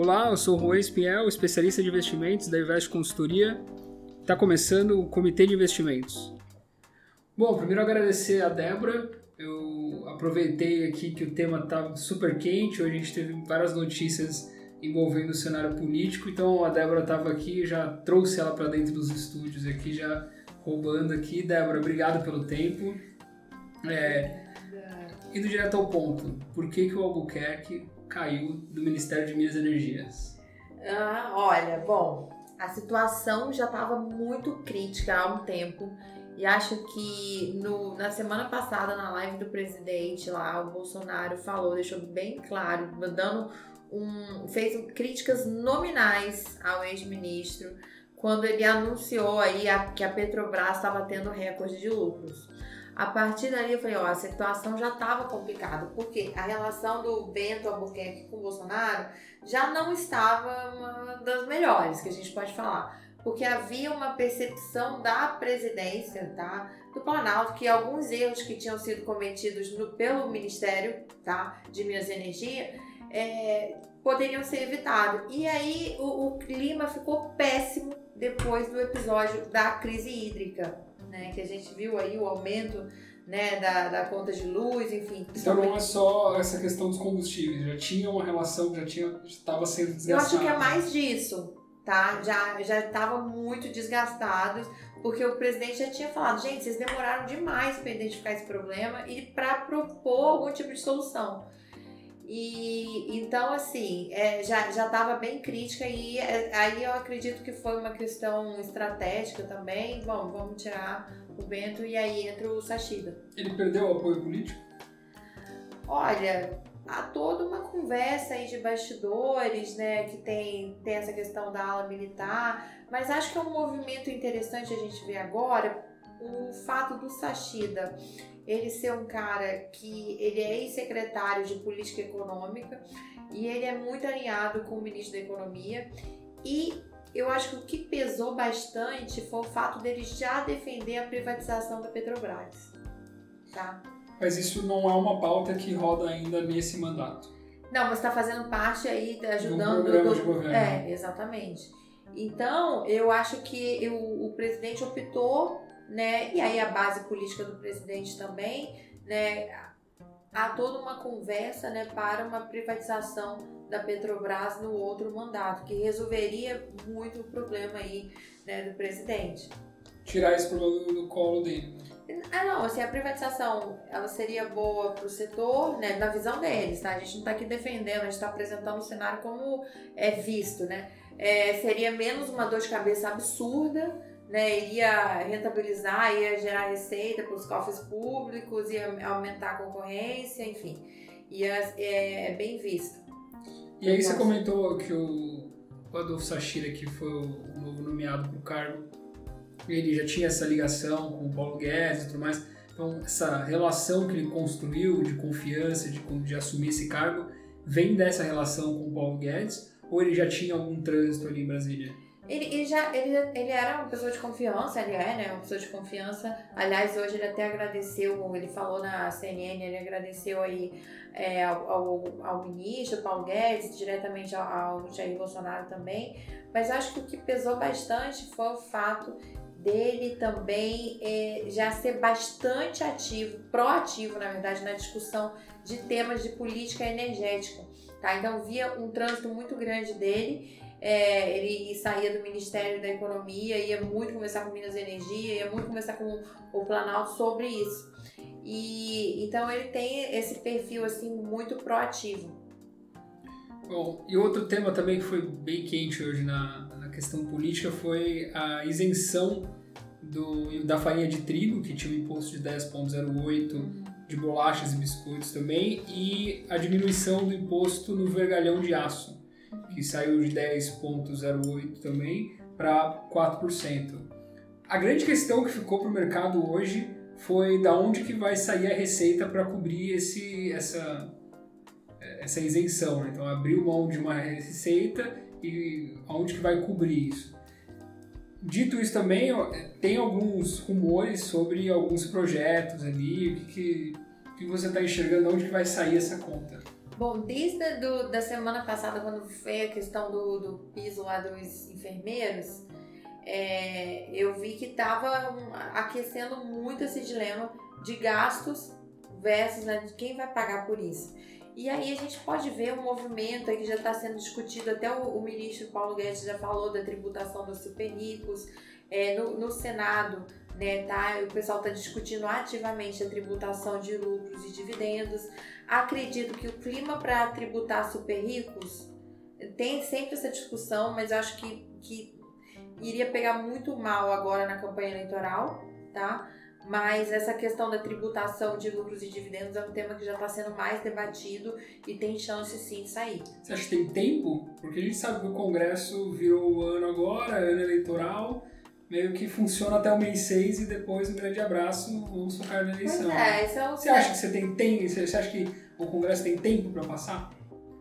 Olá, eu sou o Juan Espiel, especialista de investimentos da Invest Consultoria. Está começando o Comitê de Investimentos. Bom, primeiro agradecer a Débora. Eu aproveitei aqui que o tema está super quente, hoje a gente teve várias notícias envolvendo o cenário político, então a Débora estava aqui, já trouxe ela para dentro dos estúdios aqui, já roubando aqui. Débora, obrigado pelo tempo. É, indo direto ao ponto, por que, que o Albuquerque caiu do Ministério de Minas e Energias? Ah, olha, bom, a situação já estava muito crítica há um tempo. E acho que no, na semana passada, na live do presidente lá, o Bolsonaro falou, deixou bem claro, dando um, fez críticas nominais ao ex-ministro quando ele anunciou aí a, que a Petrobras estava tendo recorde de lucros. A partir dali eu falei, ó, a situação já estava complicada, porque a relação do Bento Albuquerque com o Bolsonaro já não estava uma das melhores que a gente pode falar. Porque havia uma percepção da presidência, tá? Do Planalto, que alguns erros que tinham sido cometidos no, pelo Ministério, tá? De Minas e Energia, é, poderiam ser evitados. E aí o, o clima ficou péssimo depois do episódio da crise hídrica, né? Que a gente viu aí o aumento né, da, da conta de luz, enfim. Então não é só essa questão dos combustíveis, já tinha uma relação, já tinha, estava sendo desgastado. Eu acho que é mais disso, tá? Já já estava muito desgastados, porque o presidente já tinha falado, gente, vocês demoraram demais para identificar esse problema e para propor algum tipo de solução. E então, assim, é, já estava bem crítica e é, aí eu acredito que foi uma questão estratégica também. Bom, vamos tirar o Bento e aí entra o Sachida. Ele perdeu o apoio político? Olha, há toda uma conversa aí de bastidores, né, que tem, tem essa questão da ala militar, mas acho que é um movimento interessante a gente ver agora o fato do Sachida ele ser um cara que ele é ex-secretário de política econômica e ele é muito alinhado com o ministro da economia e eu acho que o que pesou bastante foi o fato dele já defender a privatização da Petrobras, tá? Mas isso não é uma pauta que roda ainda nesse mandato. Não, mas está fazendo parte aí, tá ajudando. Um programa de governo. É, exatamente. Então, eu acho que eu, o presidente optou né? E aí a base política do presidente também, né? Há toda uma conversa, né, para uma privatização da Petrobras no outro mandato, que resolveria muito o problema aí, né, do presidente. Tirar esse problema do colo dele. Ah, não, assim, a privatização, ela seria boa para o setor, né, na visão deles, tá? A gente não está aqui defendendo, a gente está apresentando o cenário como é visto, né? É, seria menos uma dor de cabeça absurda, né, iria rentabilizar, ia gerar receita para os cofres públicos, ia aumentar a concorrência, enfim, ia, é, é bem visto. E aí você comentou que o Adolfo Sachira, que foi o novo nomeado para o cargo, ele já tinha essa ligação com o Paulo Guedes e tudo mais, então essa relação que ele construiu de confiança, de, de assumir esse cargo, vem dessa relação com o Paulo Guedes ou ele já tinha algum trânsito ali em Brasília? Ele, ele, já ele, ele era uma pessoa de confiança, ele é, né? Uma pessoa de confiança. Aliás, hoje ele até agradeceu, ele falou na CNN, ele agradeceu aí é, ao, ao, ao, ministro Paulo Guedes, diretamente ao, ao Jair Bolsonaro também. Mas acho que o que pesou bastante foi o fato dele também é, já ser bastante ativo, proativo, na verdade, na discussão de temas de política energética. Tá? Então via um trânsito muito grande dele é, ele saía do Ministério da Economia, ia muito conversar com Minas e Energia, ia muito conversar com o Planalto sobre isso. E então ele tem esse perfil assim muito proativo. Bom, e outro tema também que foi bem quente hoje na, na questão política foi a isenção do, da farinha de trigo, que tinha um imposto de 10,08, uhum. de bolachas e biscoitos também, e a diminuição do imposto no vergalhão de aço que saiu de 10,08 também para 4%. A grande questão que ficou para o mercado hoje foi da onde que vai sair a receita para cobrir esse, essa, essa isenção. Né? Então, abriu mão de uma receita e aonde que vai cobrir isso. Dito isso também, tem alguns rumores sobre alguns projetos ali, o que, que que você está enxergando onde que vai sair essa conta? Bom, desde a do, da semana passada, quando foi a questão do, do piso lá dos enfermeiros, é, eu vi que estava um, aquecendo muito esse dilema de gastos versus né, de quem vai pagar por isso. E aí a gente pode ver um movimento que já está sendo discutido, até o, o, ministro Paulo Guedes já falou da tributação dos super ricos, é, no, no Senado né, tá, o pessoal está discutindo ativamente a tributação de lucros e dividendos. Acredito que o clima para tributar super ricos tem sempre essa discussão, mas acho que, que iria pegar muito mal agora na campanha eleitoral, tá? Mas essa questão da tributação de lucros e dividendos é um tema que já está sendo mais debatido e tem chance sim de sair. Você acha que tem tempo? Porque a gente sabe que o Congresso virou o ano agora, ano eleitoral meio que funciona até o mês 6 e depois um grande abraço, vamos focar na eleição. Pois é, isso é o Você acha que você tem tempo? Você acha que o Congresso tem tempo para passar?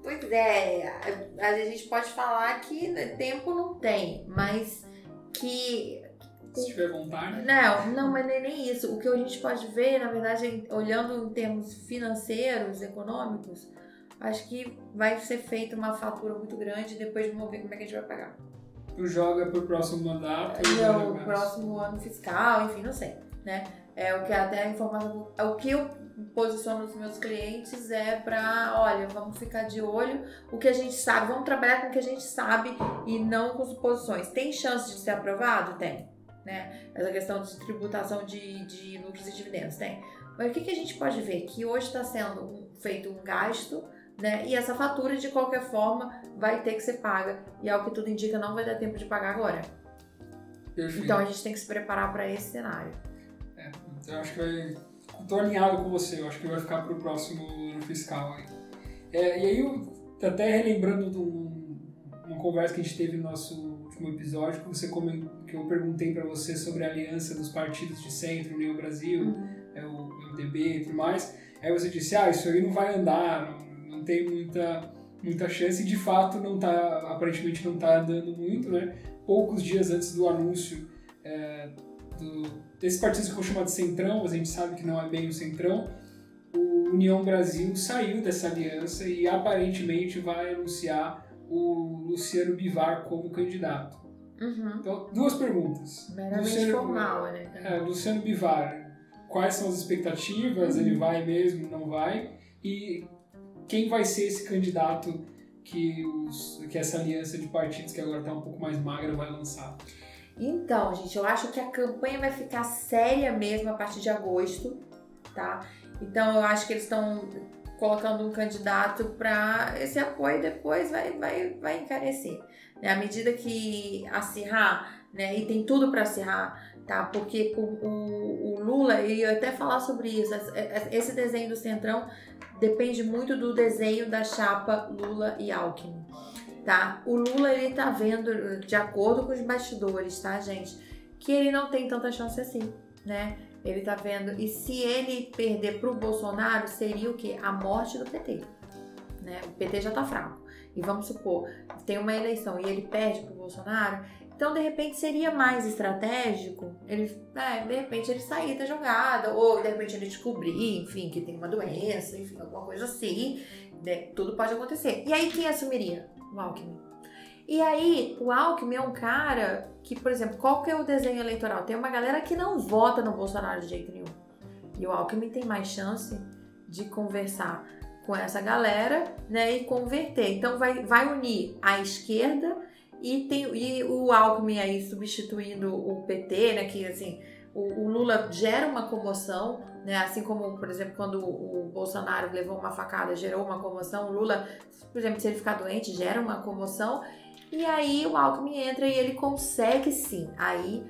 Pois é, a gente pode falar que tempo não tem, mas que se tiver vontade. Não, não, mas nem, nem isso. O que a gente pode ver, na verdade, olhando em termos financeiros, econômicos, acho que vai ser feita uma fatura muito grande e depois vamos ver como é que a gente vai pagar joga pro próximo mandato. Não, o próximo ano fiscal, enfim, não sei, né? É o que até a informação, é o que eu posiciono os meus clientes é para, olha, vamos ficar de olho, o que a gente sabe, vamos trabalhar com o que a gente sabe e não com suposições. Tem chance de ser aprovado? Tem, né? Essa questão de tributação de, de lucros e dividendos, tem. Mas o que, que a gente pode ver? Que hoje está sendo feito um gasto né? E essa fatura, de qualquer forma, vai ter que ser paga. E ao que tudo indica, não vai dar tempo de pagar agora. Perfeito. Então a gente tem que se preparar para esse cenário. É, eu acho que vai. Estou alinhado com você, eu acho que vai ficar para o próximo ano fiscal aí. É, e aí, eu, até relembrando de um, uma conversa que a gente teve no nosso último episódio, que, você comentou, que eu perguntei para você sobre a aliança dos partidos de centro, União Brasil, uhum. é, o MDB e tudo mais. Aí você disse: ah, isso aí não vai andar, não não tem muita, muita chance e de fato não tá, aparentemente não está andando muito, né? Poucos dias antes do anúncio é, do, desse partido que vou chamar de Centrão, mas a gente sabe que não é bem o Centrão, o União Brasil saiu dessa aliança e aparentemente vai anunciar o Luciano Bivar como candidato. Uhum. Então, duas perguntas. Meramente Luciano, formal, né? É, Luciano Bivar, quais são as expectativas? Uhum. Ele vai mesmo, não vai? E quem vai ser esse candidato que, os, que essa aliança de partidos, que agora está um pouco mais magra, vai lançar? Então, gente, eu acho que a campanha vai ficar séria mesmo a partir de agosto, tá? Então, eu acho que eles estão colocando um candidato para esse apoio depois vai, vai, vai encarecer. Né? À medida que acirrar, né? E tem tudo para acirrar, tá? Porque o, o, o Lula, e eu até falar sobre isso, esse desenho do Centrão depende muito do desenho da chapa Lula e Alckmin, tá? O Lula ele tá vendo, de acordo com os bastidores, tá, gente, que ele não tem tanta chance assim, né? Ele tá vendo, e se ele perder pro Bolsonaro, seria o quê? A morte do PT, né? O PT já tá fraco. E vamos supor, tem uma eleição e ele perde pro Bolsonaro, então, de repente, seria mais estratégico ele, é, de repente, ele sair da jogada, ou de repente ele descobrir, enfim, que tem uma doença, enfim, alguma coisa assim. Né? Tudo pode acontecer. E aí, quem assumiria? O Alckmin. E aí, o Alckmin é um cara que, por exemplo, qual que é o desenho eleitoral? Tem uma galera que não vota no Bolsonaro de jeito nenhum. E o Alckmin tem mais chance de conversar com essa galera, né, e converter. Então vai, vai unir a esquerda e, tem, e o Alckmin aí substituindo o PT, né? Que assim, o, o, Lula gera uma comoção, né? Assim como, por exemplo, quando o Bolsonaro levou uma facada, gerou uma comoção. O Lula, por exemplo, se ele ficar doente, gera uma comoção. E aí o Alckmin entra e ele consegue sim. Aí,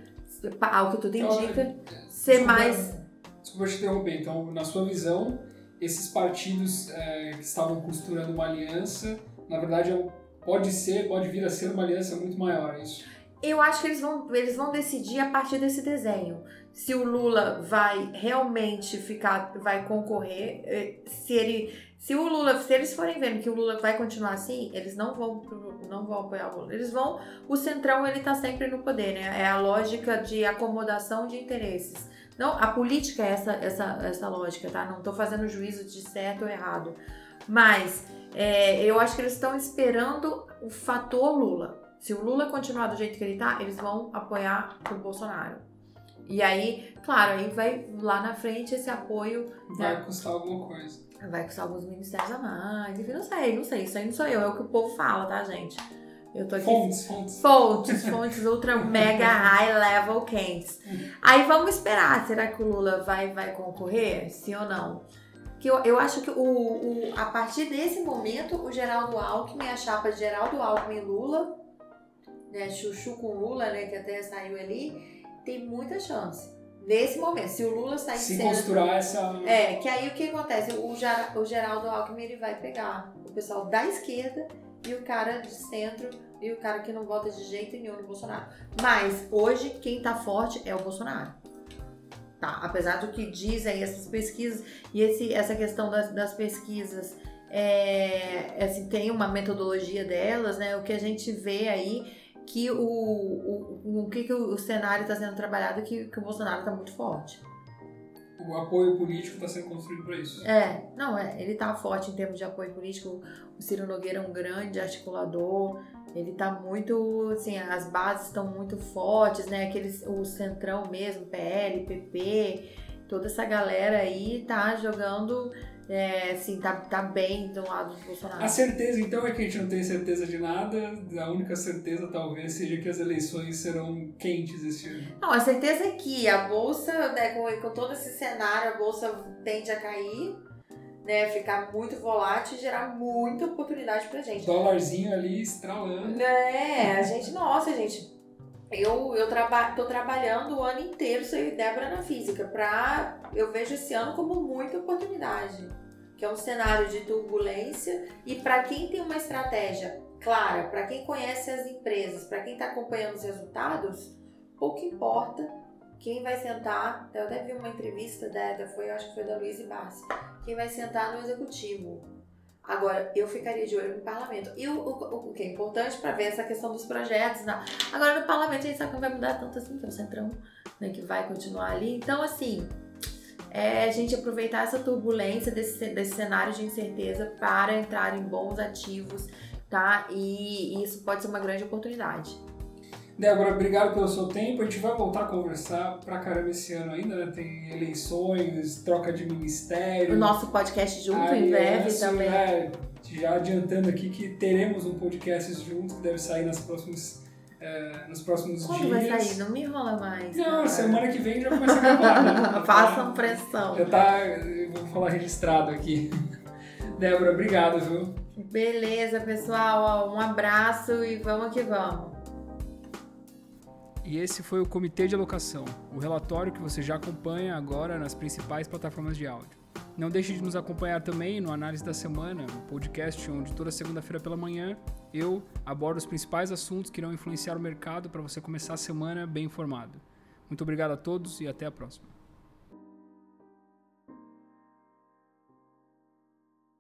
ao que tudo indica, então, ser desculpa, mais. Desculpa te interromper. Então, na sua visão, esses partidos é, que estavam costurando uma aliança, na verdade, é um pode ser, pode vir a ser uma aliança muito maior, é isso? Eu acho que eles vão, eles vão decidir a partir desse desenho. Se o Lula vai realmente ficar, vai concorrer, eh, se ele, se o Lula, se eles forem vendo que o Lula vai continuar assim, eles não vão, não vão apoiar o Lula. Eles vão, o centrão ele tá sempre no poder, né? É a lógica de acomodação de interesses. Não, a política é essa, essa, essa lógica, tá? Não tô fazendo juízo de certo ou errado. Mas é, eu acho que eles estão esperando o fator Lula. Se o Lula continuar do jeito que ele tá, eles vão apoiar o Bolsonaro. E aí, claro, aí vai lá na frente esse apoio. Vai né? custar alguma coisa. Vai custar alguns ministérios a mais. Enfim, não sei, não sei. Isso aí não sou eu, é o que o povo fala, tá, gente? Eu tô aqui. Fontes, fontes. Fontes, fontes ultra mega high level quentes. Aí vamos esperar. Será que o Lula vai, vai concorrer? Sim ou não? Que eu, eu acho que o, o, a partir desse momento, o Geraldo Alckmin, a chapa de Geraldo Alckmin e Lula, né, Chuchu com Lula, né, que até saiu ali, tem muita chance. Nesse momento, se o Lula sair Se costurar essa. É, que aí o que acontece? O, o Geraldo Alckmin ele vai pegar o pessoal da esquerda e o cara de centro e o cara que não vota de jeito nenhum no Bolsonaro. Mas hoje quem tá forte é o Bolsonaro. Tá? Apesar do que dizem essas pesquisas e esse, essa questão das, das pesquisas é, assim, tem uma metodologia delas, né? O que a gente vê aí que o, o, o que, que o cenário está sendo trabalhado é que, que o Bolsonaro está muito forte. O apoio político está sendo construído para isso. É, não, é. Ele está forte em termos de apoio político. O Ciro Nogueira é um grande articulador. Ele está muito, assim, as bases estão muito fortes, né? Aqueles, o centrão mesmo, PL, PP, toda essa galera aí tá jogando é, assim, tá, tá bem do lado do Bolsonaro. A certeza, então, é que a gente não tem certeza de nada. A única certeza, talvez, seja que as eleições serão quentes esse ano. Não, a certeza é que a Bolsa, né, com, com todo esse cenário, a Bolsa tende a cair, né, ficar muito volátil e gerar muita oportunidade pra gente. Dólarzinho ali estralando. É, a gente, nossa, gente, eu, eu traba, tô trabalhando o ano inteiro, sou Débora na física, pra. Eu vejo esse ano como muita oportunidade. Que é um cenário de turbulência. E para quem tem uma estratégia clara, para quem conhece as empresas, para quem está acompanhando os resultados, pouco importa quem vai sentar. Eu até vi uma entrevista da, foi, acho que foi da Luiz Bassi. Quem vai sentar no executivo Agora, eu ficaria de olho no parlamento. E o, o, o que é importante para ver essa questão dos projetos. Né? Agora, no parlamento, a gente sabe que não vai mudar tanto assim, é o centrão né, que vai continuar ali. Então, assim, é a gente aproveitar essa turbulência desse, desse cenário de incerteza para entrar em bons ativos, tá? E, e isso pode ser uma grande oportunidade. Débora, obrigado pelo seu tempo. A gente vai voltar a conversar pra caramba esse ano ainda, né? Tem eleições, troca de ministério. O nosso podcast junto em breve também. É, já adiantando aqui que teremos um podcast junto que deve sair nas próximas, é, nos próximos Quando dias. Quando vai sair? Não me enrola mais. Não, cara. semana que vem já começa a gravar. Né? Façam pressão. Já tá, vou falar registrado aqui. Débora, obrigado, viu? Beleza, pessoal. Um abraço e vamos que vamos. E esse foi o Comitê de Alocação, o relatório que você já acompanha agora nas principais plataformas de áudio. Não deixe de nos acompanhar também no Análise da Semana, o podcast onde toda segunda-feira pela manhã eu abordo os principais assuntos que irão influenciar o mercado para você começar a semana bem informado. Muito obrigado a todos e até a próxima.